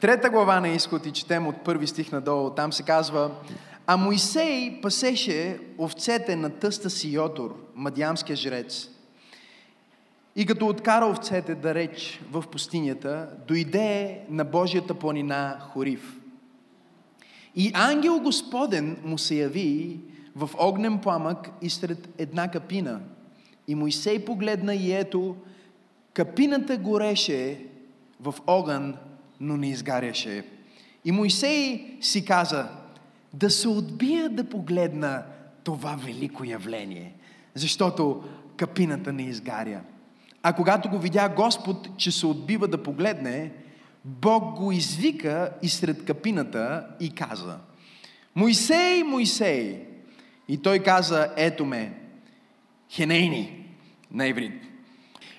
Трета глава на изход и четем от първи стих надолу. Там се казва А Моисей пасеше овцете на тъста си Йотор, мадиамския жрец. И като откара овцете да реч в пустинята, дойде на Божията планина Хорив. И ангел Господен му се яви в огнен пламък и сред една капина. И Моисей погледна и ето, капината гореше в огън, но не изгаряше. И Моисей си каза, да се отбия да погледна това велико явление, защото капината не изгаря. А когато го видя Господ, че се отбива да погледне, Бог го извика и сред капината и каза, Моисей, Моисей! И той каза, ето ме, хенейни на иврит.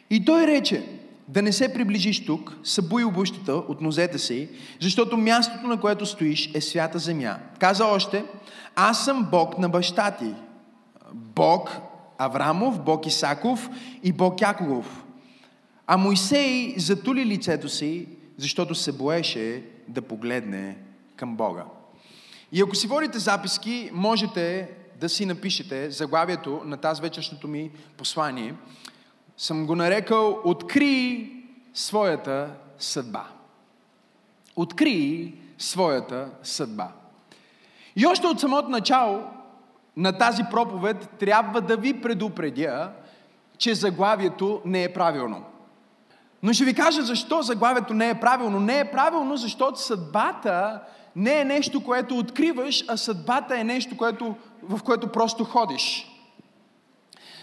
И той рече, да не се приближиш тук, събуй обущата от нозете си, защото мястото, на което стоиш, е свята земя. Каза още, аз съм Бог на баща ти. Бог Аврамов, Бог Исаков и Бог Яков. А Моисей затули лицето си, защото се боеше да погледне към Бога. И ако си водите записки, можете да си напишете заглавието на тази вечершното ми послание. Съм го нарекал Откри своята съдба. Откри своята съдба. И още от самото начало на тази проповед трябва да ви предупредя, че заглавието не е правилно. Но ще ви кажа защо заглавието не е правилно. Не е правилно, защото съдбата не е нещо, което откриваш, а съдбата е нещо, което, в което просто ходиш.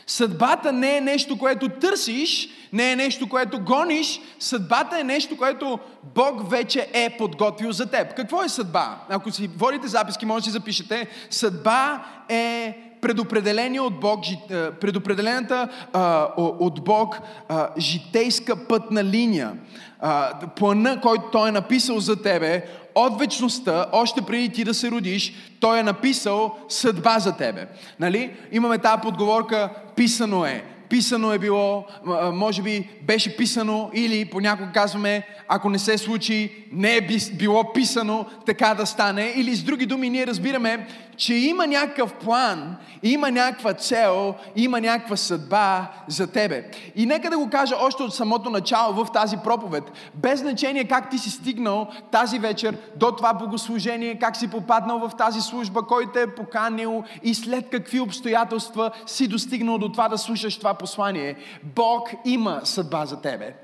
Съдбата не е нещо, което търсиш, не е нещо, което гониш. Съдбата е нещо, което Бог вече е подготвил за теб. Какво е съдба? Ако си водите записки, може да си запишете. Съдба е предопределение от Бог, е, предопределената а, от Бог а, житейска пътна линия. А, плана, който Той е написал за тебе, от вечността, още преди ти да се родиш, Той е написал съдба за тебе. Нали? Имаме тази подговорка, писано е. Писано е било, може би беше писано или понякога казваме, ако не се случи, не е било писано така да стане. Или с други думи ние разбираме, че има някакъв план, има някаква цел, има някаква съдба за тебе. И нека да го кажа още от самото начало в тази проповед. Без значение как ти си стигнал тази вечер до това богослужение, как си попаднал в тази служба, кой те е поканил и след какви обстоятелства си достигнал до това да слушаш това послание. Бог има съдба за тебе.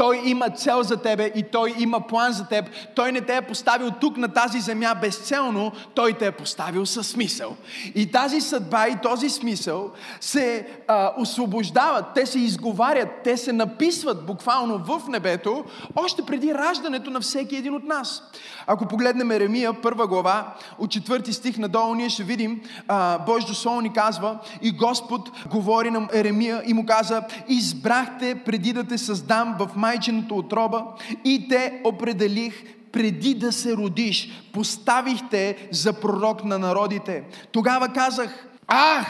Той има цел за тебе и Той има план за теб. Той не те е поставил тук на тази земя безцелно, Той те е поставил със смисъл. И тази съдба и този смисъл се а, освобождават, те се изговарят, те се написват буквално в небето, още преди раждането на всеки един от нас. Ако погледнем Еремия, първа глава, от четвърти стих надолу, ние ще видим, а, Божието Слово ни казва, и Господ говори на Еремия и му каза, избрахте преди да те създам в майченото отроба и те определих преди да се родиш. Поставихте за пророк на народите. Тогава казах, ах,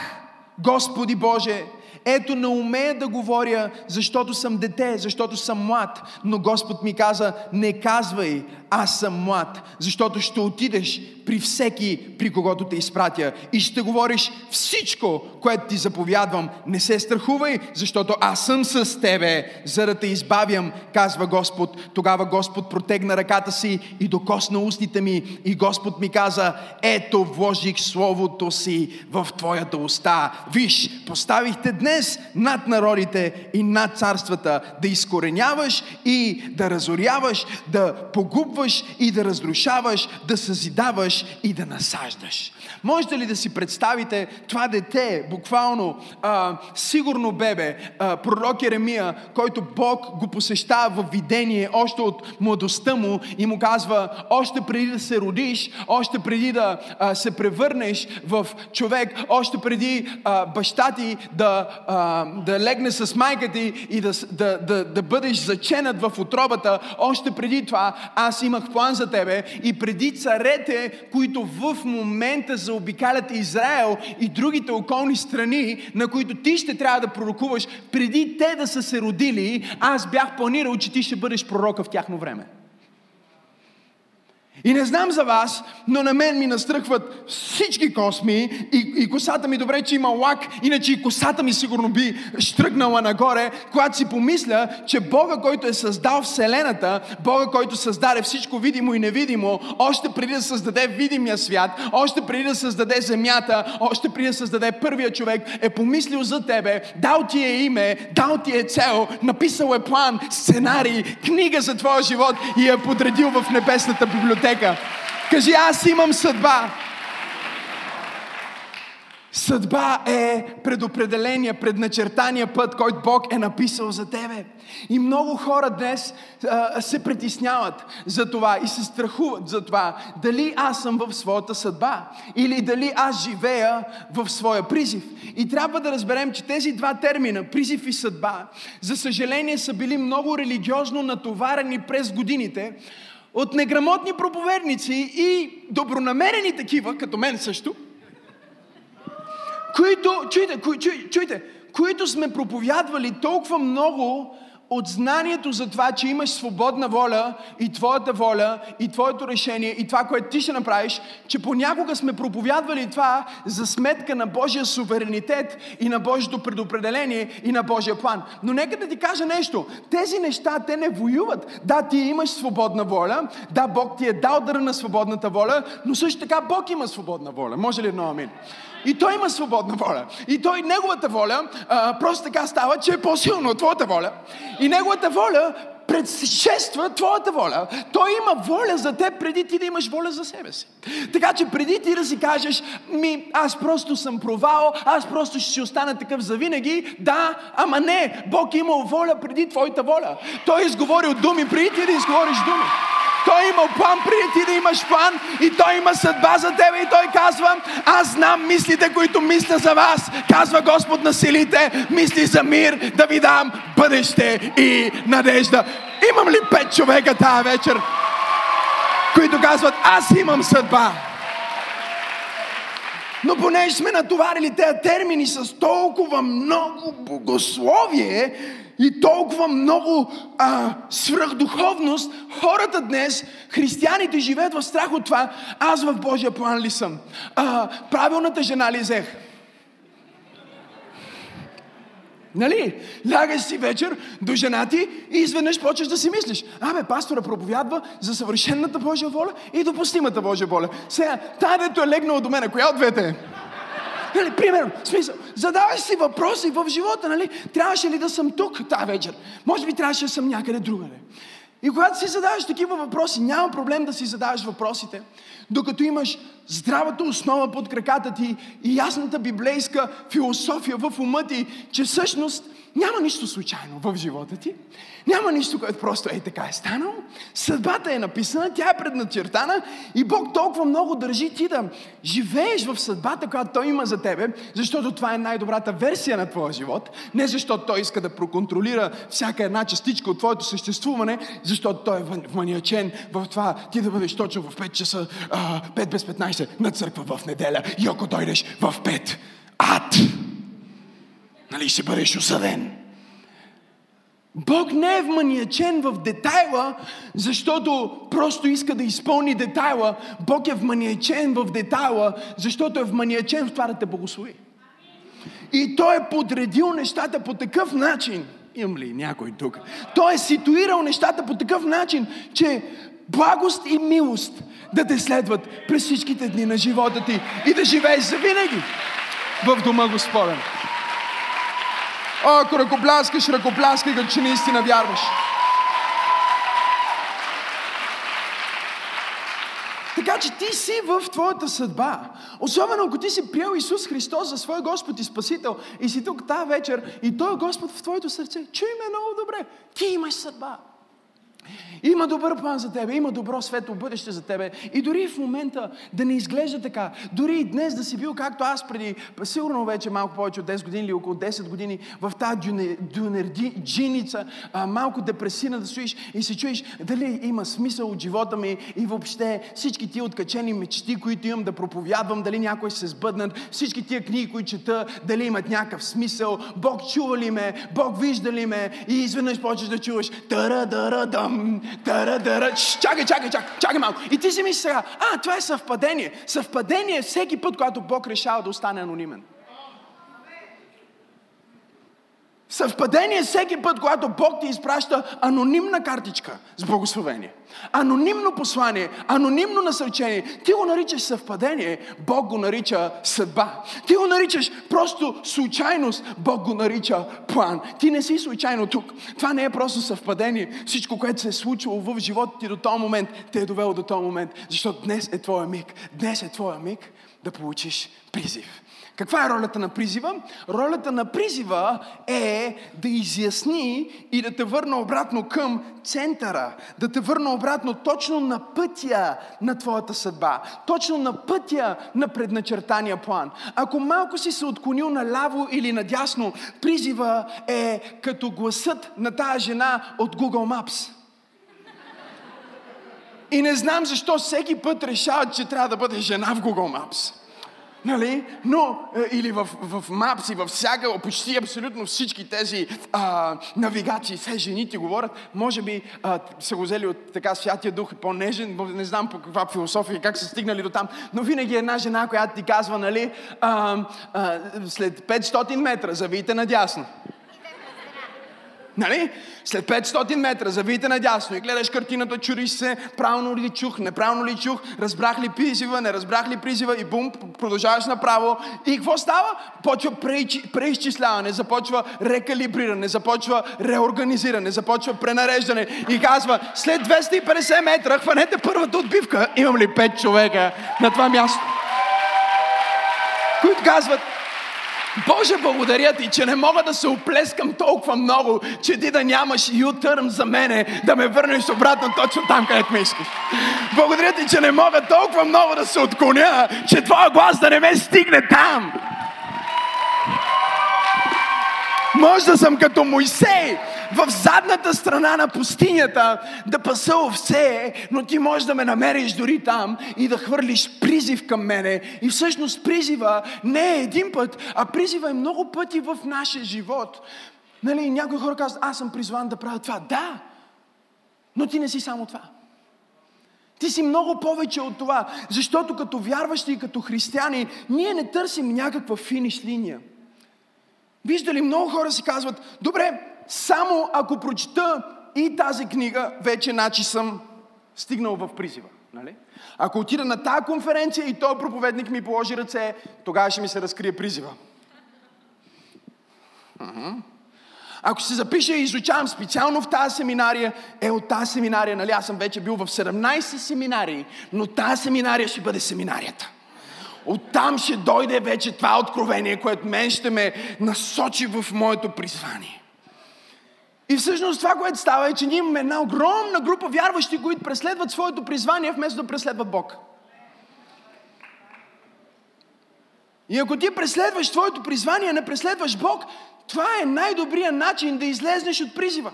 Господи Боже, ето не умея да говоря, защото съм дете, защото съм млад. Но Господ ми каза, не казвай, аз съм млад, защото ще отидеш при всеки, при когото те изпратя и ще говориш всичко, което ти заповядвам. Не се страхувай, защото аз съм с тебе, за да те избавям, казва Господ. Тогава Господ протегна ръката си и докосна устите ми и Господ ми каза, ето вложих Словото си в твоята уста. Виж, поставихте днес над народите и над царствата да изкореняваш и да разоряваш, да погубваш атакуваш и да разрушаваш, да съзидаваш и да насаждаш. Можете ли да си представите това дете, буквално а, сигурно бебе, а, пророк Еремия, който Бог го посещава в видение още от младостта му и му казва, още преди да се родиш, още преди да а, се превърнеш в човек, още преди а, баща ти да, а, да легне с майка ти и да, да, да, да бъдеш заченат в отробата, още преди това аз имах план за тебе и преди царете, които в момента заобикалят Израел и другите околни страни, на които ти ще трябва да пророкуваш, преди те да са се родили, аз бях планирал, че ти ще бъдеш пророка в тяхно време. И не знам за вас, но на мен ми настръхват всички косми и, и косата ми добре, че има лак, иначе и косата ми сигурно би штръгнала нагоре, когато си помисля, че Бога, който е създал Вселената, Бога, който създаде всичко видимо и невидимо, още преди да създаде видимия свят, още преди да създаде земята, още преди да създаде първия човек, е помислил за тебе, дал ти е име, дал ти е цел, написал е план, сценарий, книга за твоя живот и е подредил в небесната библиотека библиотека. Кажи, аз имам съдба. Съдба е предопределение, предначертания път, който Бог е написал за тебе. И много хора днес а, се притесняват за това и се страхуват за това дали аз съм в своята съдба или дали аз живея в своя призив. И трябва да разберем, че тези два термина, призив и съдба, за съжаление са били много религиозно натоварени през годините, от неграмотни проповедници и добронамерени такива, като мен също, които, чуйте, чуйте, чуйте, които сме проповядвали толкова много от знанието за това, че имаш свободна воля и твоята воля и твоето решение и това, което ти ще направиш, че понякога сме проповядвали това за сметка на Божия суверенитет и на Божието предопределение и на Божия план. Но нека да ти кажа нещо. Тези неща, те не воюват. Да, ти имаш свободна воля, да, Бог ти е дал дъра на свободната воля, но също така Бог има свободна воля. Може ли едно амин? И той има свободна воля. И той, неговата воля, а, просто така става, че е по-силно от твоята воля. И неговата воля предшества твоята воля. Той има воля за теб преди ти да имаш воля за себе си. Така че преди ти да си кажеш, ми, аз просто съм провал, аз просто ще си остана такъв завинаги, да, ама не, Бог е имал воля преди твоята воля. Той е изговорил думи преди ти да изговориш думи. Той има план преди да имаш план и Той има съдба за тебе и Той казва, аз знам мислите, които мисля за вас. Казва Господ на силите, мисли за мир, да ви дам бъдеще и надежда. Имам ли пет човека тази вечер, които казват, аз имам съдба? Но понеже сме натоварили тези термини с толкова много богословие, и толкова много а, свръхдуховност, хората днес, християните, живеят в страх от това, аз в Божия план ли съм? А, правилната жена ли взех? Нали? Лягаш си вечер до жена ти и изведнъж почваш да си мислиш. Абе, пастора проповядва за съвършенната Божия воля и допустимата Божия воля. Сега, тая дето е легнала до мене, коя от двете е? Нали, примерно, смисъл, задаваш си въпроси в живота, нали? Трябваше ли да съм тук тази вечер? Може би трябваше да съм някъде другаде. И когато си задаваш такива въпроси, няма проблем да си задаваш въпросите, докато имаш здравата основа под краката ти и ясната библейска философия в ума ти, че всъщност няма нищо случайно в живота ти. Няма нищо, което просто е така е станало. Съдбата е написана, тя е предначертана и Бог толкова много държи ти да живееш в съдбата, която Той има за тебе, защото това е най-добрата версия на твоя живот. Не защото Той иска да проконтролира всяка една частичка от твоето съществуване, защото Той е вманиачен в това ти да бъдеш точно в 5 часа, а, 5 без 15 на църква в неделя. И ако дойдеш в 5, ад! Нали ще бъдеш осъден? Бог не е вманиачен в детайла, защото просто иска да изпълни детайла. Бог е вманиачен в детайла, защото е вманиачен в това да те благослови. И Той е подредил нещата по такъв начин. Имам ли някой тук? Той е ситуирал нещата по такъв начин, че благост и милост да те следват през всичките дни на живота ти и да живееш завинаги в дома Господен. О, ако ръкопляскаш, ръкопляскай, като че наистина вярваш. Така че ти си в твоята съдба. Особено ако ти си приел Исус Христос за свой Господ и Спасител и си тук тази вечер и Той е Господ в твоето сърце. Чуй ме много добре. Ти имаш съдба. Има добър план за тебе, има добро светло бъдеще за тебе. И дори в момента да не изглежда така, дори и днес да си бил както аз преди, сигурно вече малко повече от 10 години или около 10 години, в тази дюнерди, джиница, малко депресина да стоиш и се чуеш дали има смисъл от живота ми и въобще всички тия откачени мечти, които имам да проповядвам, дали някой се сбъднат, всички тия книги, които чета, дали имат някакъв смисъл, Бог чува ли ме, Бог вижда ли ме и изведнъж почваш да чуваш тара дара дам дара, дара, чакай, чакай, чакай, чакай малко. И ти си мислиш сега, а, това е съвпадение. Съвпадение е всеки път, когато Бог решава да остане анонимен. Съвпадение всеки път, когато Бог ти изпраща анонимна картичка с благословение. Анонимно послание, анонимно насърчение. Ти го наричаш съвпадение, Бог го нарича съдба. Ти го наричаш просто случайност, Бог го нарича план. Ти не си случайно тук. Това не е просто съвпадение. Всичко, което се е случило в живота ти до този момент, те е довело до този момент. Защото днес е твоя миг. Днес е твоя миг да получиш призив. Каква е ролята на призива? Ролята на призива е да изясни и да те върне обратно към центъра, да те върне обратно точно на пътя на твоята съдба, точно на пътя на предначертания план. Ако малко си се отклонил наляво или надясно, призива е като гласът на тая жена от Google Maps. И не знам защо всеки път решават, че трябва да бъде жена в Google Maps. Нали? Но, е, или в, в Maps и във всяка, почти абсолютно всички тези а, навигации, все жените говорят, може би а, са го взели от така Святия Дух, по-нежен, не знам по каква философия как са стигнали до там, но винаги една жена, която ти казва, нали, а, а, след 500 метра завийте надясно. Нали? След 500 метра завиете надясно и гледаш картината, чуриш се, правилно ли чух, неправилно ли чух, разбрах ли призива, не разбрах ли призива и бум, продължаваш направо. И какво става? Почва преизчисляване, започва рекалибриране, започва реорганизиране, започва пренареждане и казва, след 250 метра хванете първата отбивка. Имам ли 5 човека на това място? Които казват, Боже, благодаря ти, че не мога да се оплескам толкова много, че ти да нямаш ютърм за мене, да ме върнеш обратно точно там, където ме искаш. Благодаря ти, че не мога толкова много да се отклоня, че твоя глас да не ме стигне там. Може да съм като Моисей, в задната страна на пустинята да паса овце, но ти можеш да ме намериш дори там и да хвърлиш призив към мене. И всъщност призива не е един път, а призива е много пъти в нашия живот. Нали, някои хора казват, аз съм призван да правя това. Да, но ти не си само това. Ти си много повече от това, защото като вярващи и като християни, ние не търсим някаква финиш линия. Виждали, много хора си казват, добре, само ако прочета и тази книга, вече начи съм стигнал в призива. Нали? Ако отида на тази конференция и този проповедник ми положи ръце, тогава ще ми се разкрие призива. Ако се запиша и изучавам специално в тази семинария, е от тази семинария, нали, аз съм вече бил в 17 семинарии, но тази семинария ще бъде семинарията. Оттам ще дойде вече това откровение, което мен ще ме насочи в моето призвание. И всъщност това, което става е, че ние имаме една огромна група вярващи, които преследват своето призвание, вместо да преследват Бог. И ако ти преследваш твоето призвание, не преследваш Бог, това е най-добрият начин да излезнеш от призива.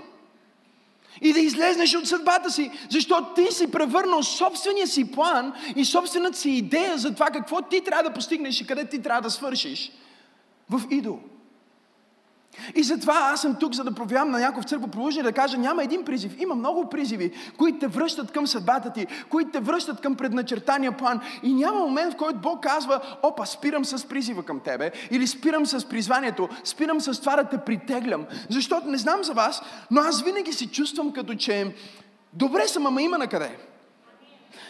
И да излезнеш от съдбата си, защото ти си превърнал собствения си план и собствената си идея за това какво ти трябва да постигнеш и къде ти трябва да свършиш в идол. И затова аз съм тук, за да проявявам на някой в църква проложение да кажа, няма един призив. Има много призиви, които те връщат към съдбата ти, които те връщат към предначертания план. И няма момент, в който Бог казва, опа, спирам с призива към тебе, или спирам с призванието, спирам с това да те притеглям. Защото не знам за вас, но аз винаги се чувствам като че добре съм, ама има на къде.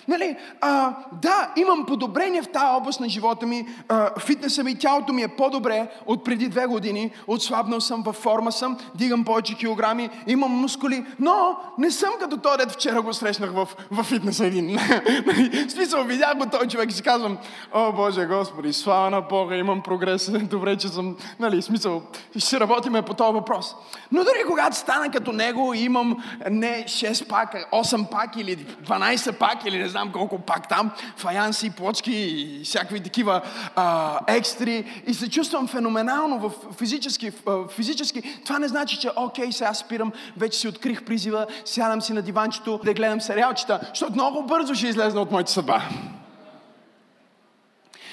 Нали, а, да, имам подобрение в тази област на живота ми. А, фитнеса ми, тялото ми е по-добре от преди две години. Отслабнал съм, във форма съм, дигам повече килограми, имам мускули, но не съм като този дет вчера го срещнах в, в фитнеса един. смисъл, видях го този човек и си казвам, о Боже Господи, слава на Бога, имам прогрес, добре, че съм, нали, смисъл, ще работиме по този въпрос. Но дори когато стана като него, имам не 6 пака, 8 пак или 12 пак или не знам колко пак там, фаянси, плочки и всякакви такива а, екстри и се чувствам феноменално в физически, в, физически. Това не значи, че окей, сега спирам, вече си открих призива, сядам си на диванчето да гледам сериалчета, защото много бързо ще излезна от моята съдба.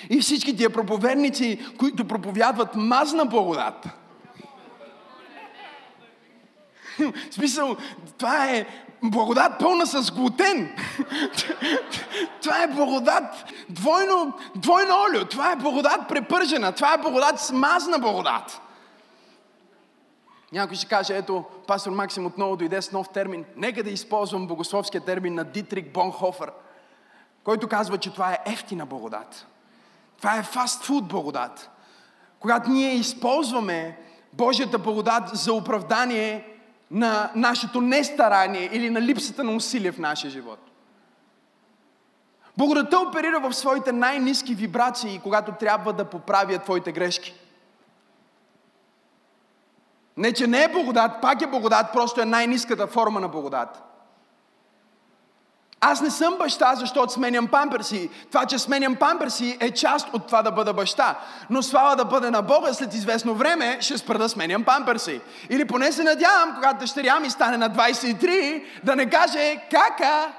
И всички тия проповедници, които проповядват мазна благодат, в смисъл, това е благодат пълна с глутен. това е благодат двойно, двойно олио. Това е благодат препържена. Това е благодат смазна благодат. Някой ще каже, ето, пастор Максим отново дойде с нов термин. Нека да използвам богословския термин на Дитрик Бонхофер, който казва, че това е ефтина благодат. Това е фастфуд благодат. Когато ние използваме Божията благодат за оправдание на нашето нестарание или на липсата на усилие в нашия живот. Благодата оперира в своите най-низки вибрации, когато трябва да поправя твоите грешки. Не, че не е благодат, пак е благодат, просто е най-низката форма на благодат. Аз не съм баща, защото сменям памперси. Това, че сменям памперси е част от това да бъда баща. Но слава да бъде на Бога, след известно време ще спра да сменям памперси. Или поне се надявам, когато дъщеря ми стане на 23, да не каже кака.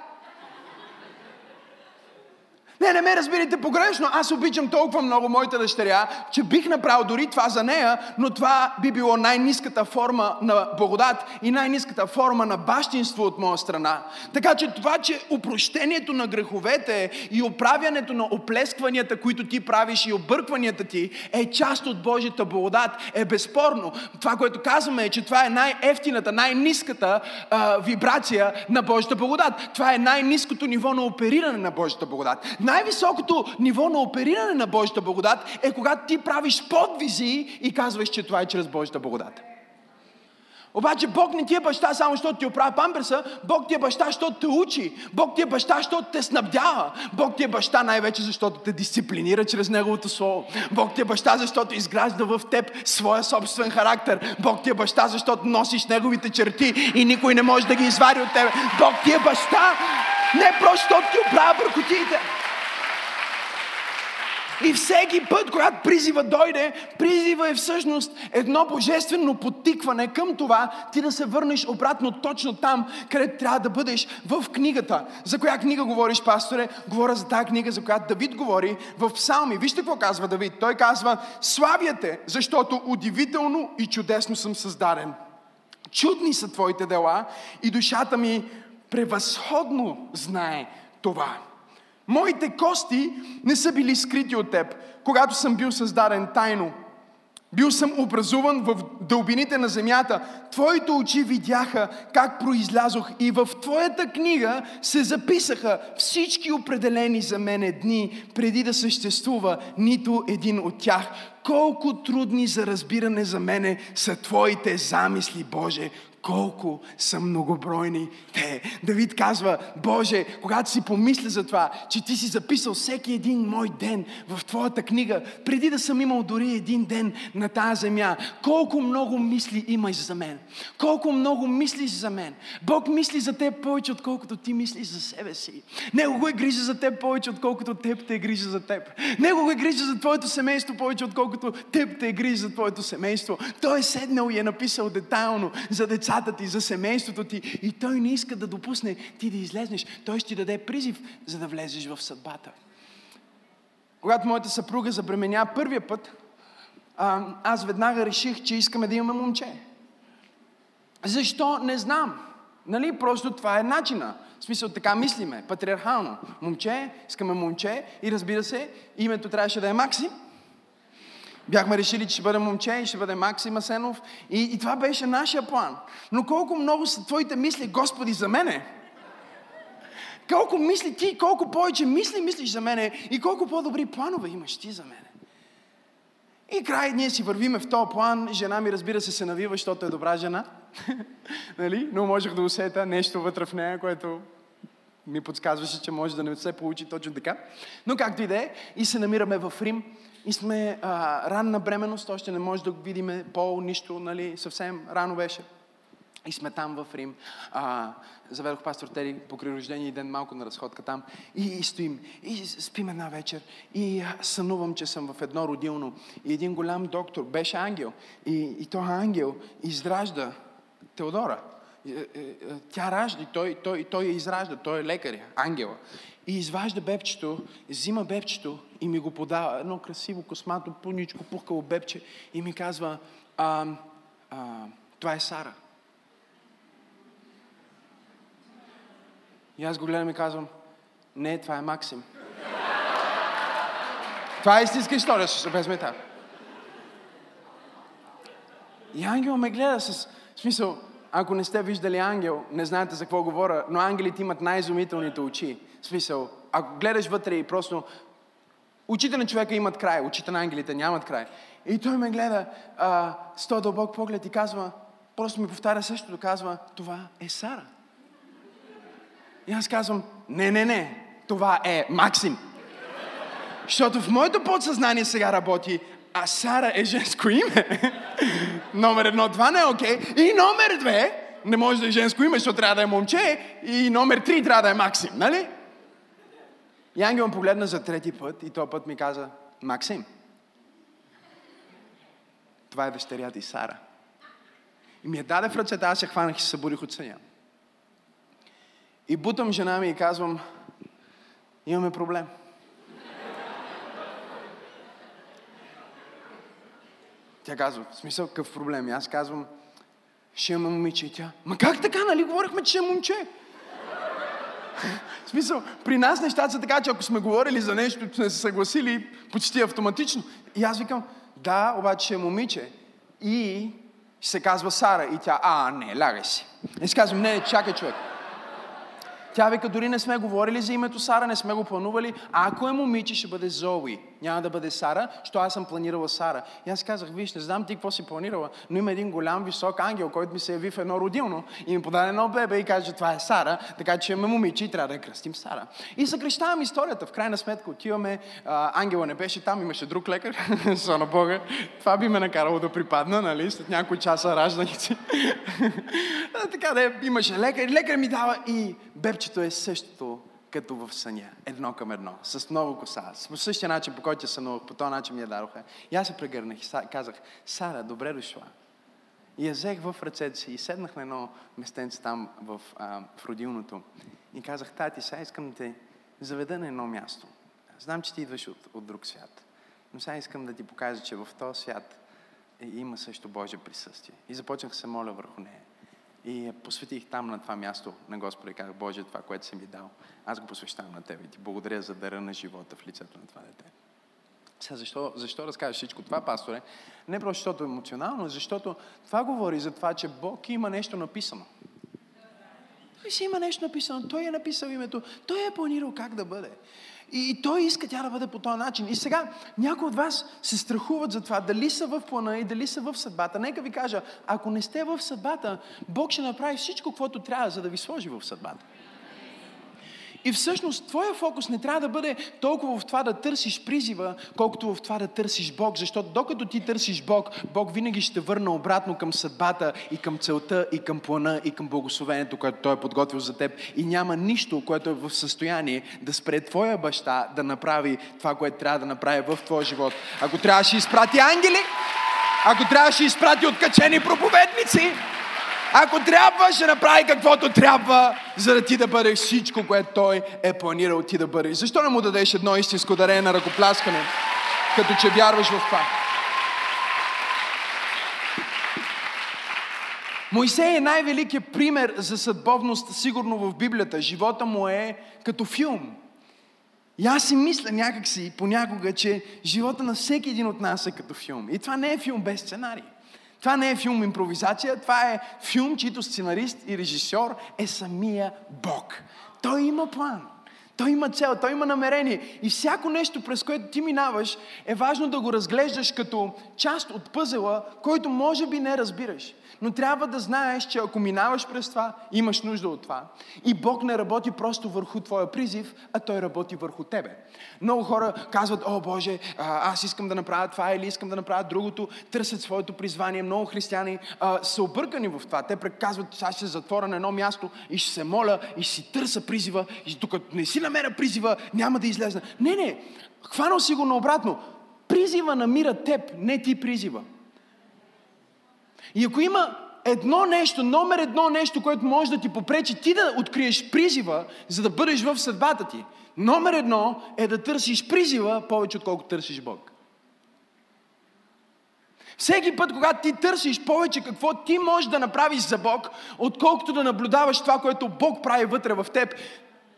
Не, не ме разбирайте погрешно. Аз обичам толкова много моята дъщеря, че бих направил дори това за нея, но това би било най-низката форма на благодат и най-низката форма на бащинство от моя страна. Така че това, че упрощението на греховете и оправянето на оплескванията, които ти правиш и объркванията ти, е част от Божията благодат, е безспорно. Това, което казваме е, че това е най-ефтината, най-низката а, вибрация на Божията благодат. Това е най-низкото ниво на опериране на Божията благодат най-високото ниво на опериране на Божията благодат е когато ти правиш подвизи и казваш, че това е чрез Божията благодат. Обаче Бог не ти е баща само защото ти оправя памперса, Бог ти е баща, защото те учи, Бог ти е баща, защото те снабдява, Бог ти е баща най-вече, защото те дисциплинира чрез Неговото Слово, Бог ти е баща, защото изгражда в теб своя собствен характер, Бог ти е баща, защото носиш Неговите черти и никой не може да ги извади от тебе, Бог ти е баща, не просто защото ти оправя бъркотиите. И всеки път, когато призива дойде, призива е всъщност едно божествено потикване към това ти да се върнеш обратно точно там, където трябва да бъдеш в книгата. За коя книга говориш, пасторе? Говоря за тази книга, за която Давид говори в Псалми. Вижте какво казва Давид. Той казва, славяте, защото удивително и чудесно съм създаден. Чудни са твоите дела и душата ми превъзходно знае това. Моите кости не са били скрити от теб, когато съм бил създаден тайно. Бил съм образуван в дълбините на земята. Твоите очи видяха как произлязох и в Твоята книга се записаха всички определени за мене дни, преди да съществува нито един от тях. Колко трудни за разбиране за мене са Твоите замисли, Боже колко са многобройни те. Давид казва, Боже, когато си помисля за това, че ти си записал всеки един мой ден в Твоята книга, преди да съм имал дори един ден на тази земя, колко много мисли имаш за мен. Колко много мислиш за мен. Бог мисли за теб повече, отколкото ти мислиш за себе си. Него го е грижа за теб повече, отколкото теб те е грижа за теб. Него го е грижа за твоето семейство повече, отколкото теб те е грижа за твоето семейство. Той е седнал и е написал детайлно за деца децата ти, за семейството ти. И той не иска да допусне ти да излезнеш. Той ще ти даде призив, за да влезеш в съдбата. Когато моята съпруга забременя първия път, аз веднага реших, че искаме да имаме момче. Защо? Не знам. Нали? Просто това е начина. В смисъл така мислиме, патриархално. Момче, искаме момче и разбира се, името трябваше да е Максим. Бяхме решили, че ще бъде момче и ще бъде Максим Асенов. И, и това беше нашия план. Но колко много са твоите мисли, Господи, за мене? Колко мисли ти, колко повече мисли мислиш за мене и колко по-добри планове имаш ти за мене. И край ние си вървиме в този план. Жена ми, разбира се, се навива, защото е добра жена. нали? Но можех да усета нещо вътре в нея, което ми подсказваше, че може да не се получи точно така. Но както и да е, и се намираме в Рим и сме а, ранна бременност, още не може да го видим пол, нищо, нали, съвсем рано беше. И сме там в Рим. А, заведох пастор Тери покрай рождение ден малко на разходка там. И, и стоим. И спим една вечер. И сънувам, че съм в едно родилно. И един голям доктор беше ангел. И, и този ангел изражда Теодора. Е, е, е, тя ражда и той, той, той я изражда. Той е лекаря, ангела. И изважда бебчето, взима бебчето и ми го подава. Едно красиво, космато, пуничко, пухкало бебче. И ми казва, а, а, това е Сара. И аз го гледам и казвам, не, това е Максим. това е истинска история, без мета. И ангел ме гледа с смисъл, ако не сте виждали ангел, не знаете за какво говоря, но ангелите имат най-изумителните очи. В смисъл, ако гледаш вътре и просто... Очите на човека имат край, очите на ангелите нямат край. И той ме гледа а, с този дълбок поглед и казва, просто ми повтаря същото, казва, това е Сара. И аз казвам, не, не, не, това е Максим. Защото в моето подсъзнание сега работи, а Сара е женско име. Номер едно, това не е окей. Okay. И номер две, не може да е женско име, защото трябва да е момче. И номер три трябва да е Максим, нали? И ангел погледна за трети път и този път ми каза, Максим, това е дъщеря ти Сара. И ми я даде в ръцете, аз я хванах и се събудих от съня. И бутам жена ми и казвам, имаме проблем. Тя казва, в смисъл, какъв проблем? И аз казвам, ще има момиче. И тя, ма как така, нали говорихме, че ще е момче? в смисъл, при нас нещата са така, че ако сме говорили за нещо, сме се съгласили почти автоматично. И аз викам, да, обаче е момиче. И се казва Сара. И тя, а, не, лягай си. И си казвам, не, чакай човек. Тя вика, дори не сме говорили за името Сара, не сме го планували. А ако е момиче, ще бъде Зои. Няма да бъде Сара, що аз съм планирала Сара. И аз казах, виж, не знам ти какво си планирала, но има един голям, висок ангел, който ми се яви в едно родилно и ми подаде едно бебе и каже, това е Сара, така че имаме момиче и трябва да я кръстим Сара. И съкрещавам историята. В крайна сметка отиваме, а, ангела не беше там, имаше друг лекар, слава Бога. Това би ме накарало да припадна, нали, след някои часа ражданици. така да имаше лекар. Лекар ми дава и бебчето е същото като в съня. Едно към едно. С много коса. По същия начин, по който я сънувах, по този начин ми я дадоха. И аз се прегърнах и казах, Сара, добре дошла. И я взех в ръцете си и седнах на едно местенце там в, а, в родилното. И казах, тати, сега искам да те заведа на едно място. Знам, че ти идваш от, от друг свят. Но сега искам да ти покажа, че в този свят е, има също Божие присъствие. И започнах се моля върху нея. И посветих там на това място на Господа и казах, Боже, това, което си ми дал, аз го посвещавам на Тебе и ти благодаря за дара на живота в лицето на това дете. Сега, защо, защо разкажеш всичко това, пасторе? Не просто защото е емоционално, защото това говори за това, че Бог има нещо написано. Той си има нещо написано, Той е написал името, Той е планирал как да бъде. И той иска тя да бъде по този начин. И сега някои от вас се страхуват за това, дали са в плана и дали са в съдбата. Нека ви кажа, ако не сте в съдбата, Бог ще направи всичко, което трябва, за да ви сложи в съдбата. И всъщност твоя фокус не трябва да бъде толкова в това да търсиш призива, колкото в това да търсиш Бог. Защото докато ти търсиш Бог, Бог винаги ще върне обратно към съдбата и към целта и към плана и към благословението, което Той е подготвил за теб. И няма нищо, което е в състояние да спре твоя баща да направи това, което трябва да направи в твоя живот. Ако трябваше изпрати ангели, ако трябваше изпрати откачени проповедници, ако трябва, ще направи каквото трябва, за да ти да бъдеш всичко, което Той е планирал ти да бъдеш. Защо не му дадеш едно истинско дарение на ръкопляскане, като че вярваш в това? Моисей е най-великият пример за съдбовност, сигурно в Библията. Живота му е като филм. И аз си мисля някакси понякога, че живота на всеки един от нас е като филм. И това не е филм без сценарий. Това не е филм импровизация, това е филм, чийто сценарист и режисьор е самия Бог. Той има план. Той има цел, той има намерение. И всяко нещо, през което ти минаваш, е важно да го разглеждаш като част от пъзела, който може би не разбираш. Но трябва да знаеш, че ако минаваш през това, имаш нужда от това. И Бог не работи просто върху твоя призив, а Той работи върху тебе. Много хора казват, о Боже, аз искам да направя това или искам да направя другото, търсят своето призвание. Много християни а, са объркани в това. Те казват, сега ще се затворя на едно място и ще се моля и ще си търся призива и докато не си намеря призива, няма да излезна. Не, не, хванал си го наобратно. Призива намира теб, не ти призива. И ако има едно нещо, номер едно нещо, което може да ти попречи ти да откриеш призива, за да бъдеш в съдбата ти, номер едно е да търсиш призива повече, отколкото търсиш Бог. Всеки път, когато ти търсиш повече какво ти можеш да направиш за Бог, отколкото да наблюдаваш това, което Бог прави вътре в теб,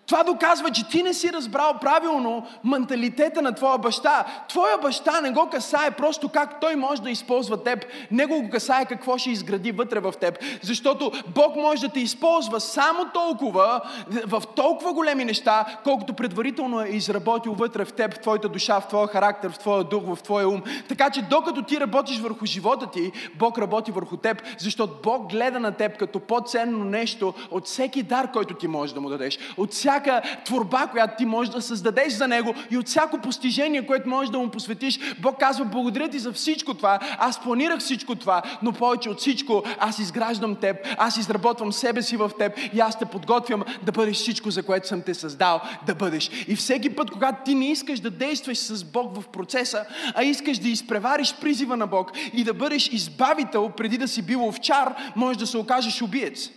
Това доказва, че ти не си разбрал правилно менталитета на твоя баща. Твоя баща не го касае просто как той може да използва теб. Него го касае какво ще изгради вътре в теб. Защото Бог може да те използва само толкова, в толкова големи неща, колкото предварително е изработил вътре в теб, в твоята душа, в твоя характер, в твоя дух, в твоя ум. Така че докато ти работиш върху живота ти, Бог работи върху теб, защото Бог гледа на теб като по-ценно нещо от всеки дар, който ти можеш да му дадеш. От всяка творба, която ти можеш да създадеш за него и от всяко постижение, което можеш да му посветиш. Бог казва, благодаря ти за всичко това. Аз планирах всичко това, но повече от всичко аз изграждам теб, аз изработвам себе си в теб и аз те подготвям да бъдеш всичко, за което съм те създал да бъдеш. И всеки път, когато ти не искаш да действаш с Бог в процеса, а искаш да изпревариш призива на Бог и да бъдеш избавител преди да си бил овчар, можеш да се окажеш убиец.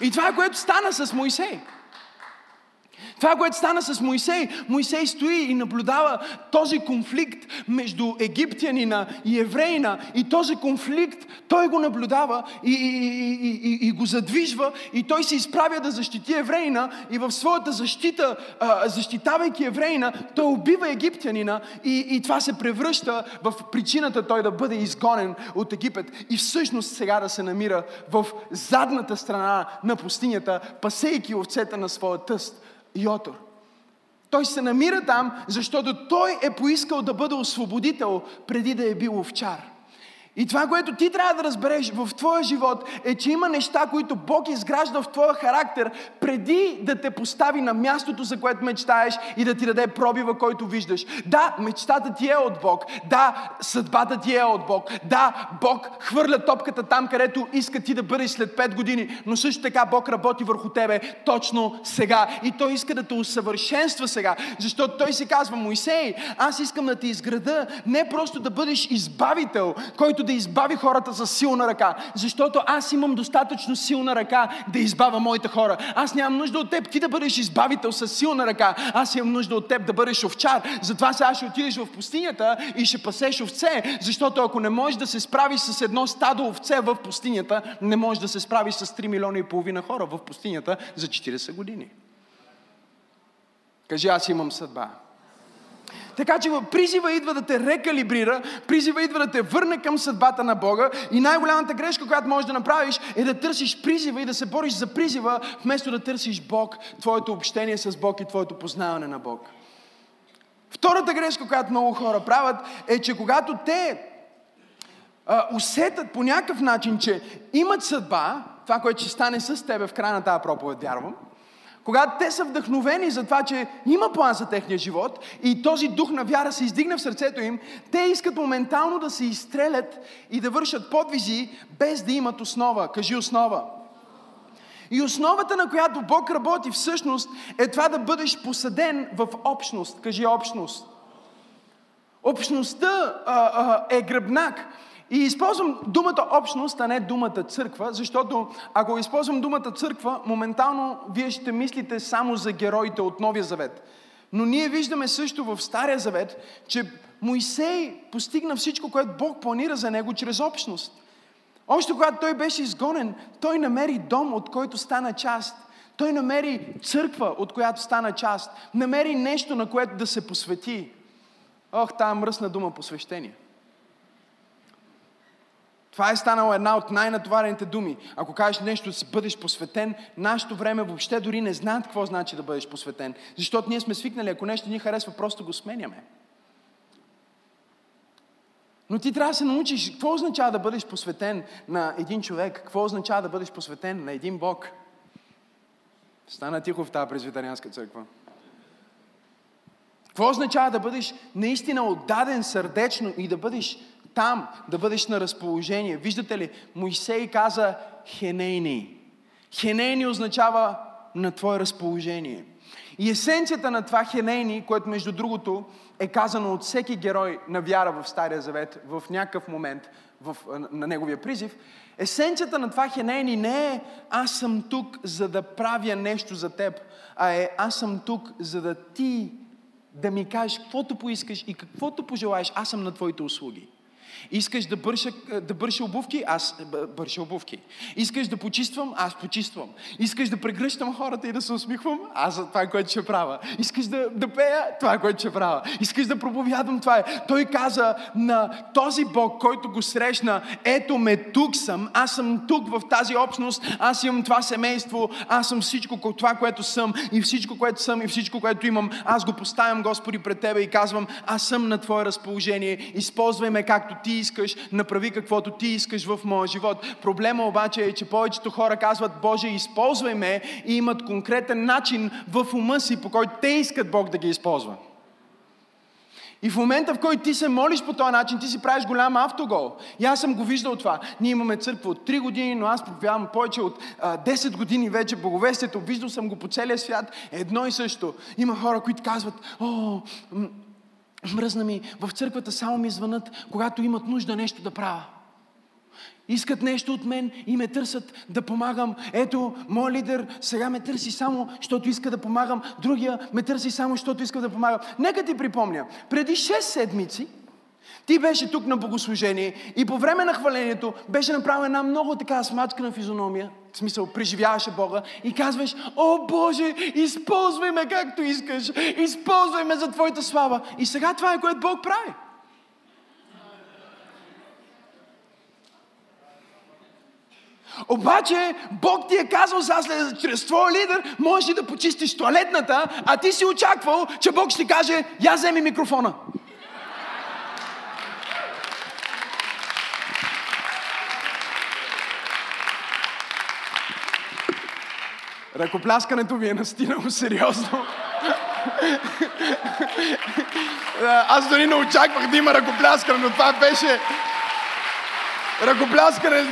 И това е което стана с Моисей. Това, което стана с Моисей, Моисей стои и наблюдава този конфликт между египтянина и еврейна. И този конфликт той го наблюдава и, и, и, и, и го задвижва. И той се изправя да защити еврейна. И в своята защита, защитавайки еврейна, той убива египтянина. И, и това се превръща в причината той да бъде изгонен от Египет. И всъщност сега да се намира в задната страна на пустинята, пасейки овцета на своя тъст. Йотор. Той се намира там, защото той е поискал да бъде освободител преди да е бил овчар. И това, което ти трябва да разбереш в твоя живот, е, че има неща, които Бог изгражда в твоя характер, преди да те постави на мястото, за което мечтаеш и да ти даде пробива, който виждаш. Да, мечтата ти е от Бог. Да, съдбата ти е от Бог. Да, Бог хвърля топката там, където иска ти да бъдеш след 5 години, но също така Бог работи върху тебе точно сега. И Той иска да те усъвършенства сега, защото Той си казва, Моисей, аз искам да те изграда не просто да бъдеш избавител, който да избави хората с силна ръка. Защото аз имам достатъчно силна ръка да избавя моите хора. Аз нямам нужда от теб ти да бъдеш избавител с силна ръка. Аз имам нужда от теб да бъдеш овчар. Затова сега ще отидеш в пустинята и ще пасеш овце. Защото ако не можеш да се справиш с едно стадо овце в пустинята, не можеш да се справиш с 3 милиона и половина хора в пустинята за 40 години. Кажи, аз имам съдба. Така че призива идва да те рекалибрира, призива идва да те върне към съдбата на Бога и най-голямата грешка, която можеш да направиш е да търсиш призива и да се бориш за призива, вместо да търсиш Бог, твоето общение с Бог и твоето познаване на Бог. Втората грешка, която много хора правят, е, че когато те а, усетят по някакъв начин, че имат съдба, това, което ще стане с тебе в края на тази проповед, вярвам, когато те са вдъхновени за това, че има план за техния живот и този дух на вяра се издигне в сърцето им, те искат моментално да се изстрелят и да вършат подвизи, без да имат основа. Кажи основа. И основата, на която Бог работи всъщност, е това да бъдеш посаден в общност. Кажи общност. Общността а, а, е гръбнак. И използвам думата общност, а не думата църква, защото ако използвам думата църква, моментално вие ще мислите само за героите от Новия Завет. Но ние виждаме също в Стария Завет, че Моисей постигна всичко, което Бог планира за него чрез общност. Още когато той беше изгонен, той намери дом, от който стана част. Той намери църква, от която стана част. Намери нещо, на което да се посвети. Ох, тази мръсна дума посвещение. Това е станало една от най-натоварените думи. Ако кажеш нещо да бъдеш посветен, нашето време въобще дори не знаят какво значи да бъдеш посветен. Защото ние сме свикнали, ако нещо ни харесва, просто го сменяме. Но ти трябва да се научиш какво означава да бъдеш посветен на един човек, какво означава да бъдеш посветен на един Бог. Стана тихо в тази презвитарианска църква. Какво означава да бъдеш наистина отдаден сърдечно и да бъдеш там, да бъдеш на разположение. Виждате ли, Моисей каза хенейни. Хенейни означава на твое разположение. И есенцията на това хенейни, което между другото е казано от всеки герой на вяра в Стария Завет в някакъв момент в, на неговия призив, есенцията на това хенейни не е аз съм тук за да правя нещо за теб, а е аз съм тук за да ти да ми кажеш каквото поискаш и каквото пожелаеш, аз съм на твоите услуги. Искаш да бърша, да бърша обувки? Аз бърша обувки. Искаш да почиствам? Аз почиствам. Искаш да прегръщам хората и да се усмихвам? Аз за това, което ще правя. Искаш да, да пея? Това, което ще правя. Искаш да проповядвам? Това е. Той каза на този Бог, който го срещна, ето ме, тук съм, аз съм тук в тази общност, аз имам това семейство, аз съм всичко това, което съм и всичко, което съм и всичко, което имам, аз го поставям, Господи, пред Тебе и казвам, аз съм на Твое разположение, използвай ме както Ти искаш, направи каквото Ти искаш в моя живот. Проблема обаче е, че повечето хора казват, Боже, използвай ме и имат конкретен начин в ума си, по който те искат Бог да ги използва. И в момента, в който ти се молиш по този начин, ти си правиш голям автогол. И аз съм го виждал това. Ние имаме църква от 3 години, но аз проповядвам повече от а, 10 години вече боговестието. Виждал съм го по целия свят. Едно и също. Има хора, които казват, о, мръзна ми, в църквата само ми звънат, когато имат нужда нещо да правя. Искат нещо от мен и ме търсят да помагам. Ето, мой лидер сега ме търси само, защото иска да помагам. Другия ме търси само, защото иска да помагам. Нека ти припомня, преди 6 седмици ти беше тук на богослужение и по време на хвалението беше направена една много така смачкана физиономия, в смисъл преживяваше Бога и казваш, о Боже, използвай ме както искаш, използвай ме за Твоята слава. И сега това е което Бог прави. Обаче Бог ти е казал сега след, чрез твоя лидер, можеш да почистиш туалетната, а ти си очаквал, че Бог ще каже, я вземи микрофона. Ръкопляскането ви е настинало сериозно. Аз дори не очаквах да има ръкопляскане, но това беше ръкопляскане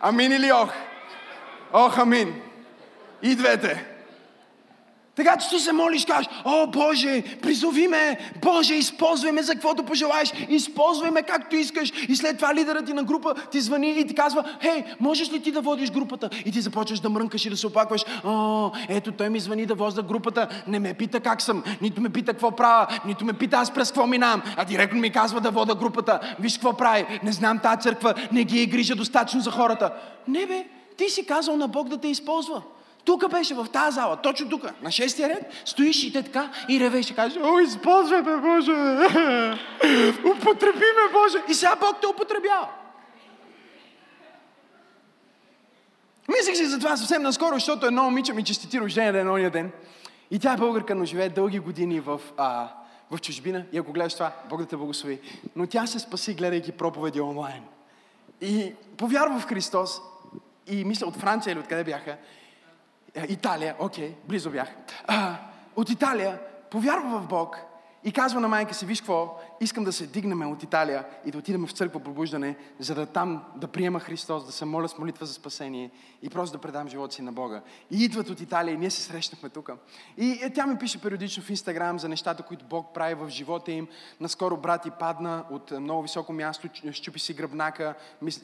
Амин или ох? Ох, амин. И двете. Така че ти се молиш, кажеш, о Боже, призови ме, Боже, използвай ме за каквото пожелаеш, използвай ме както искаш. И след това лидерът ти на група ти звъни и ти казва, хей, можеш ли ти да водиш групата? И ти започваш да мрънкаш и да се опакваш, о, ето той ми звъни да возда групата, не ме пита как съм, нито ме пита какво правя, нито ме пита аз през какво минавам, а директно ми казва да вода групата. Виж какво прави, не знам тази църква, не ги е грижа достатъчно за хората. Не бе, ти си казал на Бог да те използва. Тук беше, в тази зала, точно тук, на шестия ред, стоиш и те така и ревеше, каже, о, използвай ме, Боже! Употреби ме, Боже! И сега Бог те употребява. Мислих си за това съвсем наскоро, защото едно момиче ми честити рождение ден ония ден. И тя е българка, но живее дълги години в, а, в чужбина. И ако гледаш това, Бог да те благослови. Но тя се спаси, гледайки проповеди онлайн. И повярва в Христос. И мисля от Франция или откъде бяха. Е, Италия, окей, okay, близо бях. А, от Италия повярва в Бог и казва на майка си, виж какво, искам да се дигнем от Италия и да отидем в църква пробуждане, за да там да приема Христос, да се моля с молитва за спасение и просто да предам живота си на Бога. И идват от Италия и ние се срещнахме тук. И е, тя ми пише периодично в Инстаграм за нещата, които Бог прави в живота им. Наскоро брат и падна от много високо място, щупи си гръбнака,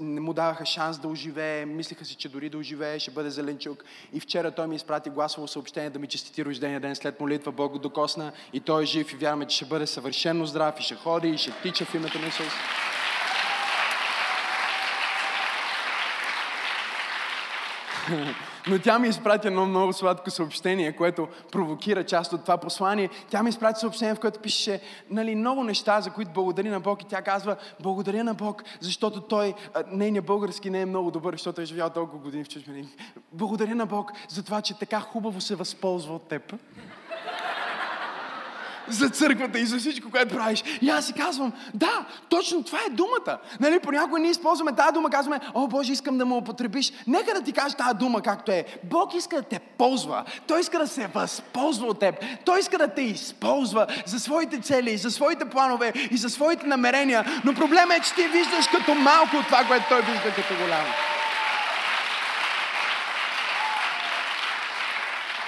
не му даваха шанс да оживее, мислиха си, че дори да оживее ще бъде зеленчук. И вчера той ми изпрати гласово съобщение да ми честити рождения ден след молитва. Бог докосна и той е жив и вярваме, че ще бъде съвършено здрав и ще ходи и ще тича в името на Исус. Но тя ми изпрати едно много сладко съобщение, което провокира част от това послание. Тя ми изпрати съобщение, в което пише нали, много неща, за които благодари на Бог. И тя казва, благодаря на Бог, защото той, нейният български не е много добър, защото е живял толкова години в чужбина. Благодаря на Бог за това, че така хубаво се възползва от теб за църквата и за всичко, което правиш. И аз си казвам, да, точно това е думата. Нали, понякога ние използваме тази дума, казваме, о Боже, искам да му употребиш. Нека да ти кажа тази дума както е. Бог иска да те ползва. Той иска да се възползва от теб. Той иска да те използва за своите цели, за своите планове и за своите намерения. Но проблемът е, че ти виждаш като малко от това, което той вижда като голямо.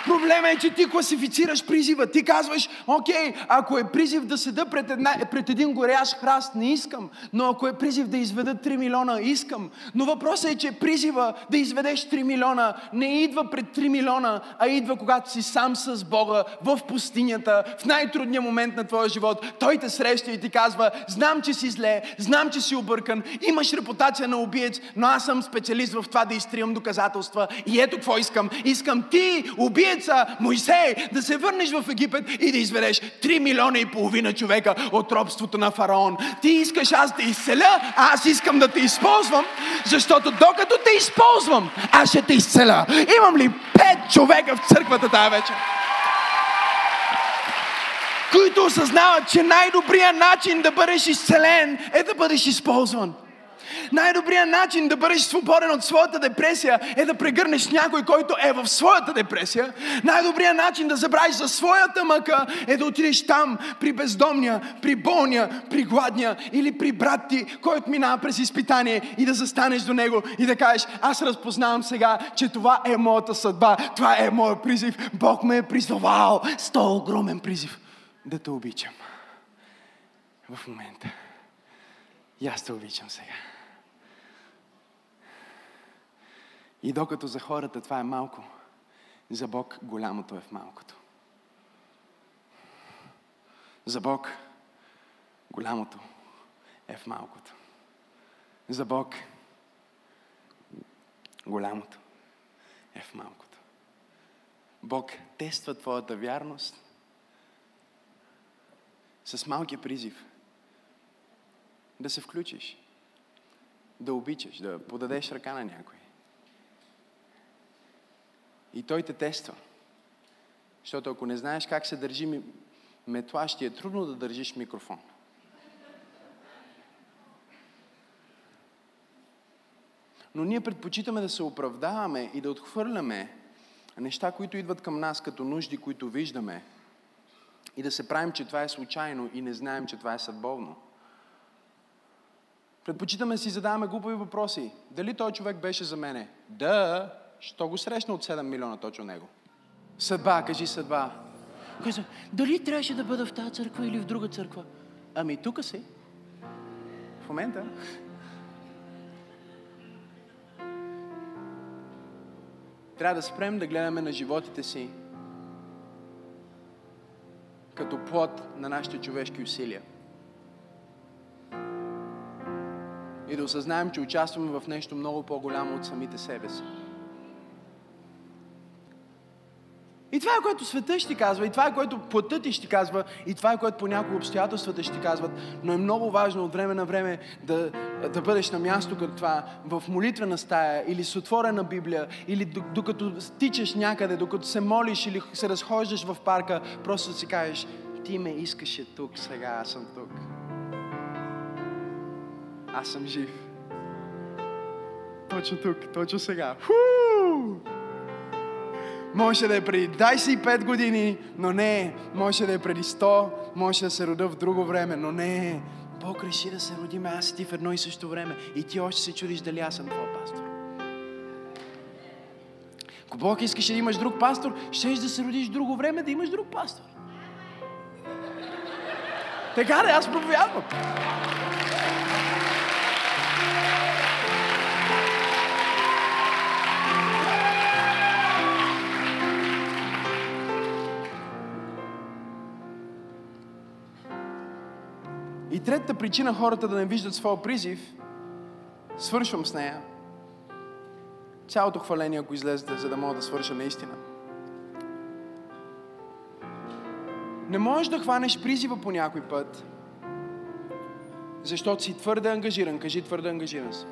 Проблема е, че ти класифицираш призива. Ти казваш, окей, ако е призив да седа пред, една, пред един горящ храст, не искам. Но ако е призив да изведа 3 милиона, искам. Но въпросът е, че призива да изведеш 3 милиона не идва пред 3 милиона, а идва когато си сам с Бога в пустинята, в най-трудния момент на твоя живот. Той те среща и ти казва, знам, че си зле, знам, че си объркан, имаш репутация на убиец, но аз съм специалист в това да изтривам доказателства. И ето какво искам. Искам ти, убиеца, Моисей, да се върнеш в Египет и да изведеш 3 милиона и половина човека от робството на фараон. Ти искаш аз да изцеля, а аз искам да те използвам, защото докато те използвам, аз ще те изцеля. Имам ли пет човека в църквата тази вечер? които осъзнават, че най-добрият начин да бъдеш изцелен е да бъдеш използван. Най-добрият начин да бъдеш свободен от своята депресия е да прегърнеш някой, който е в своята депресия. Най-добрият начин да забравиш за своята мъка е да отидеш там при бездомния, при болния, при гладния или при брат ти, който минава през изпитание и да застанеш до него и да кажеш, аз разпознавам сега, че това е моята съдба, това е моят призив. Бог ме е призвал с този огромен призив да те обичам. В момента. И аз те обичам сега. И докато за хората това е малко, за Бог голямото е в малкото. За Бог голямото е в малкото. За Бог голямото е в малкото. Бог тества твоята вярност с малкия призив да се включиш, да обичаш, да подадеш ръка на някой. И той те тества. Защото ако не знаеш как се държи метла, ще е трудно да държиш микрофон. Но ние предпочитаме да се оправдаваме и да отхвърляме неща, които идват към нас като нужди, които виждаме. И да се правим, че това е случайно и не знаем, че това е съдбовно. Предпочитаме да си задаваме глупави въпроси. Дали той човек беше за мене? Да, Що го срещна от 7 милиона точно него? Съдба, кажи съдба. Каза, дали трябваше да бъда в тази църква или в друга църква? Ами тук си. В момента. Трябва да спрем да гледаме на животите си като плод на нашите човешки усилия. И да осъзнаем, че участваме в нещо много по-голямо от самите себе си. И това е което света ще казва, и това е което плътът ти ще казва, и това е което по някои обстоятелствата ще казват. Но е много важно от време на време да, да бъдеш на място като това, в молитвена стая, или с отворена Библия, или докато стичаш някъде, докато се молиш или се разхождаш в парка, просто да си кажеш, ти ме искаше тук, сега аз съм тук. Аз съм жив. Точно тук, точно сега. Фу! Може да е преди 25 години, но не. Може да е преди 100, може да се рода в друго време, но не. Бог реши да се родиме аз и ти в едно и също време. И ти още се чудиш дали аз съм твой пастор. Ако Бог искаше да имаш друг пастор, щеш да се родиш в друго време, да имаш друг пастор. Така ли, аз проповядвам. Третата причина хората да не виждат своя призив, свършвам с нея. Цялото хваление, ако излезете, за да мога да свърша наистина. Не можеш да хванеш призива по някой път, защото си твърде ангажиран. Кажи твърде ангажиран си.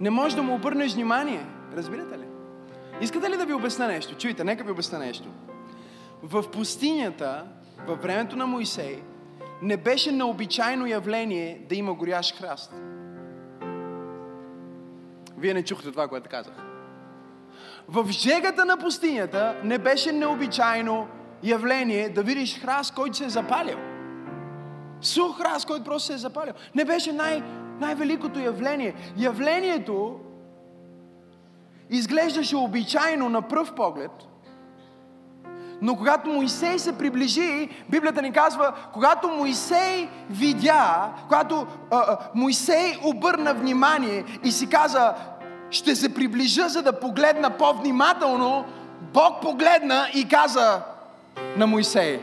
Не можеш да му обърнеш внимание. Разбирате ли? Искате ли да ви обясна нещо? Чуйте, нека ви обясна нещо. В пустинята, във времето на Моисей, не беше необичайно явление да има горящ храст. Вие не чухте това, което казах. В жегата на пустинята не беше необичайно явление да видиш храст, който се е запалил. Сух храст, който просто се е запалил. Не беше най- най-великото явление. Явлението изглеждаше обичайно на пръв поглед, но когато Моисей се приближи, Библията ни казва, когато Моисей видя, когато а, а, Моисей обърна внимание и си каза, ще се приближа, за да погледна по-внимателно, Бог погледна и каза на Моисей,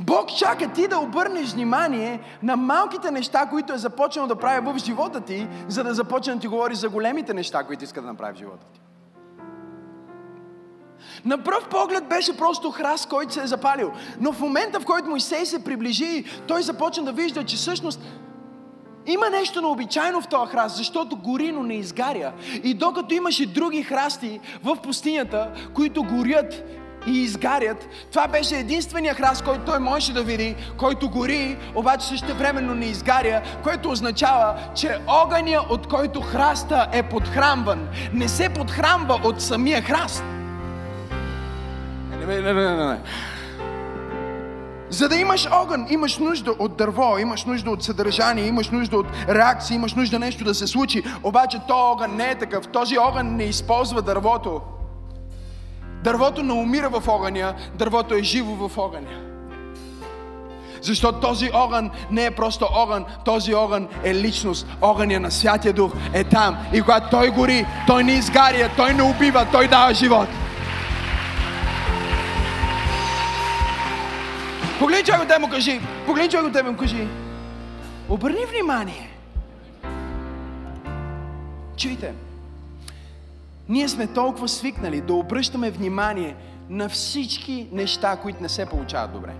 Бог чака ти да обърнеш внимание на малките неща, които е започнал да прави в живота ти, за да започне да ти говори за големите неща, които иска да направи в живота ти. На пръв поглед беше просто храст, който се е запалил. Но в момента, в който Моисей се приближи, той започна да вижда, че всъщност има нещо необичайно в този храст, защото гори, но не изгаря. И докато имаше други храсти в пустинята, които горят и изгарят. Това беше единствения храст, който той можеше да види, който гори, обаче също времено не изгаря, което означава, че огъня, от който храста е подхранван, не се подхранва от самия храст. Не, не, не, не. За да имаш огън, имаш нужда от дърво, имаш нужда от съдържание, имаш нужда от реакция, имаш нужда нещо да се случи. Обаче то огън не е такъв. Този огън не използва дървото. Дървото не умира в огъня, дървото е живо в огъня. Защото този огън не е просто огън, този огън е личност. Огъня на Святия Дух е там. И когато той гори, той не изгаря, той не убива, той дава живот. Погледни човек от му кажи, погледни човек от му кажи, обърни внимание. Чуйте, ние сме толкова свикнали да обръщаме внимание на всички неща, които не се получават добре.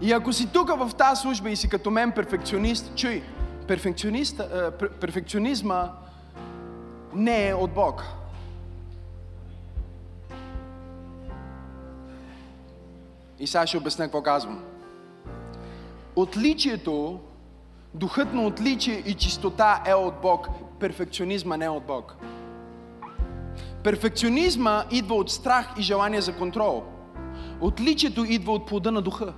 И ако си тук в тази служба и си като мен перфекционист, чуй, перфекционизма не е от Бог. И сега ще обясня какво казвам. Отличието Духът на отличие и чистота е от Бог. Перфекционизма не е от Бог. Перфекционизма идва от страх и желание за контрол. Отличието идва от плода на духа.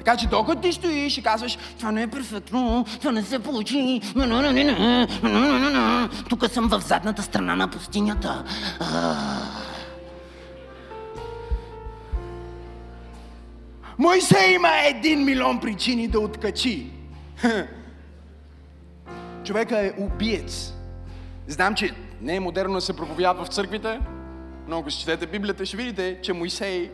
Така че докато ти стоиш и казваш, това не е перфектно, това не се получи, тук съм в задната страна на пустинята. Моисей има един милион причини да откачи. Човека е убиец. Знам, че не е модерно да се проповядва в църквите, но ако четете Библията, ще видите, че Моисей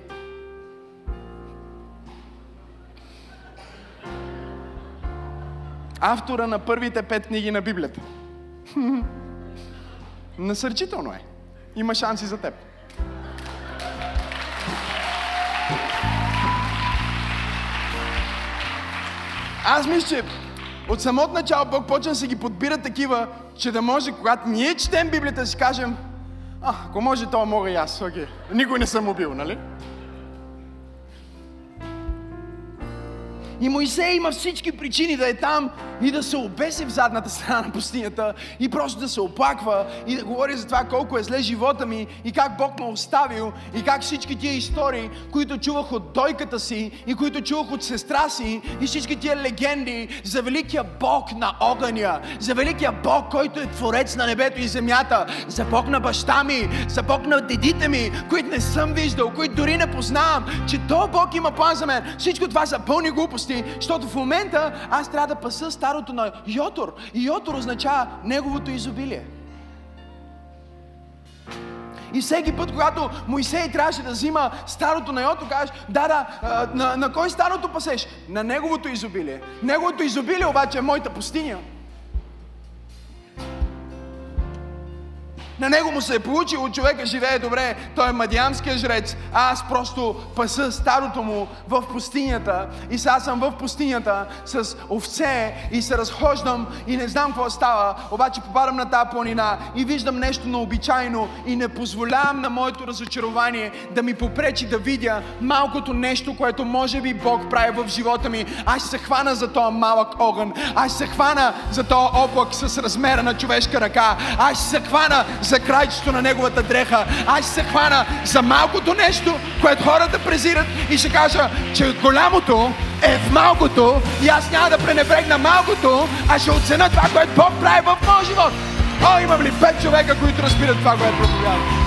автора на първите пет книги на Библията. Насърчително е. Има шанси за теб. Аз мисля, че от самото начало Бог почна да се ги подбира такива, че да може, когато ние четем Библията, да си кажем, а, ако може, то мога и аз. Okay. Никой не съм убил, нали? И Моисей има всички причини да е там и да се обеси в задната страна на пустинята и просто да се оплаква и да говори за това колко е зле живота ми и как Бог ме оставил и как всички тия истории, които чувах от дойката си и които чувах от сестра си и всички тия легенди за великия Бог на огъня, за великия Бог, който е творец на небето и земята, за Бог на баща ми, за Бог на дедите ми, които не съм виждал, които дори не познавам, че то Бог има план за мен. Всичко това са пълни глупости, защото в момента аз трябва да паса старото на Йотор. И Йотор означава неговото изобилие. И всеки път, когато Моисей трябваше да взима старото на Йото, кажеш, да, да, на, на кой старото пасеш? На неговото изобилие. Неговото изобилие обаче е моята пустиня. На него му се е получило, човека живее добре, той е мадиамския жрец, а аз просто паса старото му в пустинята. И сега съм в пустинята с овце и се разхождам и не знам какво става, обаче попадам на тази планина и виждам нещо необичайно и не позволявам на моето разочарование да ми попречи да видя малкото нещо, което може би Бог прави в живота ми. Аз се хвана за този малък огън, аз се хвана за този облак с размера на човешка ръка, аз ще се хвана за крайчето на неговата дреха. Аз ще се хвана за малкото нещо, което хората презират и ще кажа, че голямото е в малкото и аз няма да пренебрегна малкото, а ще оценя това, което Бог прави в моят живот. О, имам ли пет човека, които разбират това, което проповядвам?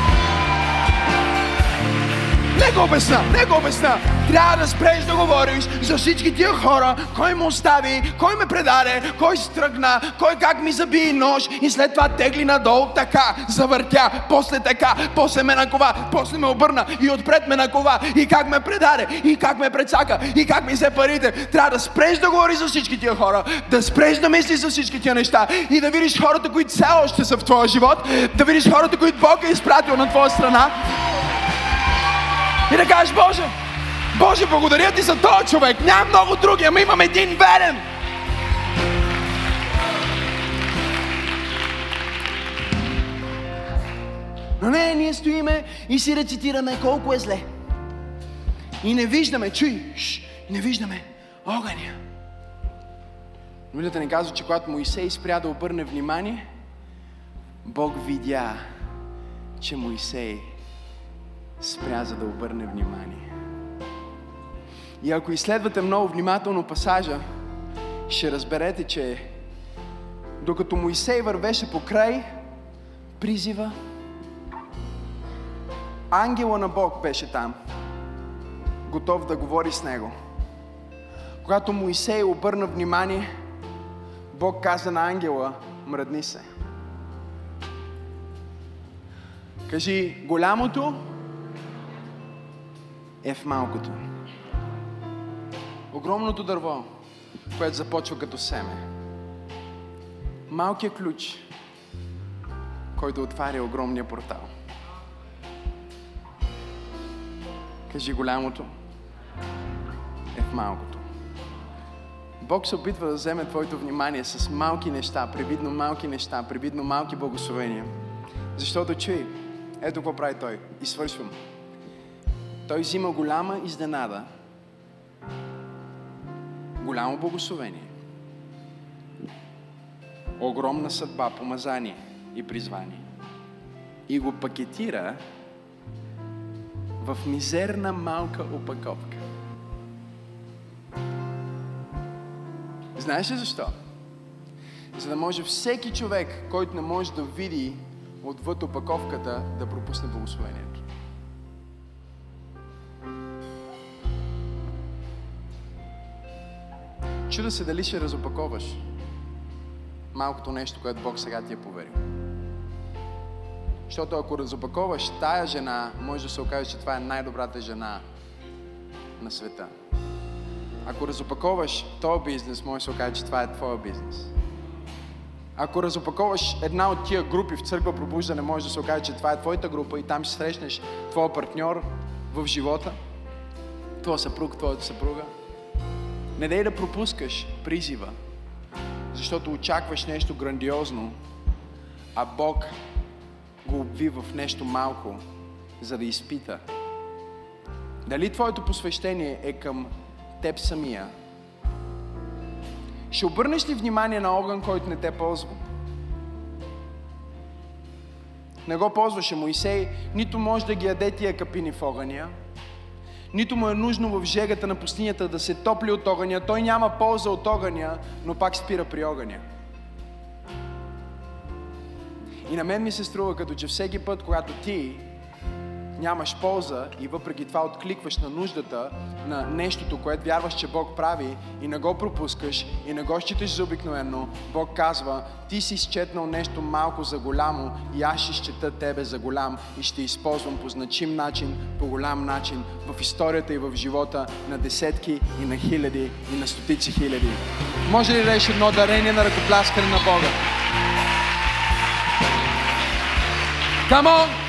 Не го обясна, не го обясна. Трябва да спреш да говориш за всички тия хора, кой му остави, кой ме предаде, кой стръгна, кой как ми заби нож и след това тегли надолу така, завъртя, после така, после ме накова, после ме обърна и отпред ме накова и как ме предаде, и как ме прецака, и как ми се парите. Трябва да спреш да говориш за всички тия хора, да спреш да мислиш за всички тия неща и да видиш хората, които все още са в твоя живот, да видиш хората, които Бог е изпратил на твоя страна и да кажеш, Боже, Боже, благодаря ти за този човек. Няма много други, ама имам един верен. Но не, ние стоиме и си рецитираме колко е зле. И не виждаме, чуй, ш, не виждаме огъня. Библията ни казва, че когато Моисей спря да обърне внимание, Бог видя, че Моисей спря за да обърне внимание. И ако изследвате много внимателно пасажа, ще разберете, че докато Моисей вървеше по край призива, ангела на Бог беше там, готов да говори с него. Когато Моисей обърна внимание, Бог каза на ангела, мръдни се. Кажи, голямото е в малкото. Огромното дърво, което започва като семе. Малкият ключ, който отваря огромния портал. Кажи голямото е в малкото. Бог се опитва да вземе твоето внимание с малки неща, привидно малки неща, привидно малки благословения. Защото чуй, ето какво прави Той. И свършвам. Той взима голяма изненада, голямо благословение, огромна съдба, помазание и призвание и го пакетира в мизерна малка опаковка. Знаеш ли защо? За да може всеки човек, който не може да види отвъд опаковката, да пропусне благословението. Чуда се дали ще разопаковаш малкото нещо, което Бог сега ти е поверил. Защото ако разопаковаш тая жена, може да се окаже, че това е най-добрата жена на света. Ако разопаковаш този бизнес, може да се окаже, че това е твоя бизнес. Ако разопаковаш една от тия групи в църква пробуждане, може да се окаже, че това е твоята група и там ще срещнеш твоя партньор в живота, твоя съпруг, твоята съпруга. Не дай да пропускаш призива, защото очакваш нещо грандиозно, а Бог го обви в нещо малко, за да изпита. Дали твоето посвещение е към теб самия? Ще обърнеш ли внимание на огън, който не те ползва? Не го ползваше Моисей, нито може да ги яде тия капини в огъня, нито му е нужно в жегата на пустинята да се топли от огъня. Той няма полза от огъня, но пак спира при огъня. И на мен ми се струва, като че всеки път, когато ти нямаш полза и въпреки това откликваш на нуждата на нещото, което вярваш, че Бог прави и не го пропускаш и не го считаш за обикновено, Бог казва, ти си изчетнал нещо малко за голямо и аз ще счета тебе за голям и ще използвам по значим начин, по голям начин в историята и в живота на десетки и на хиляди и на стотици хиляди. Може ли да дадеш едно дарение на ръкопляскане на Бога? Come on!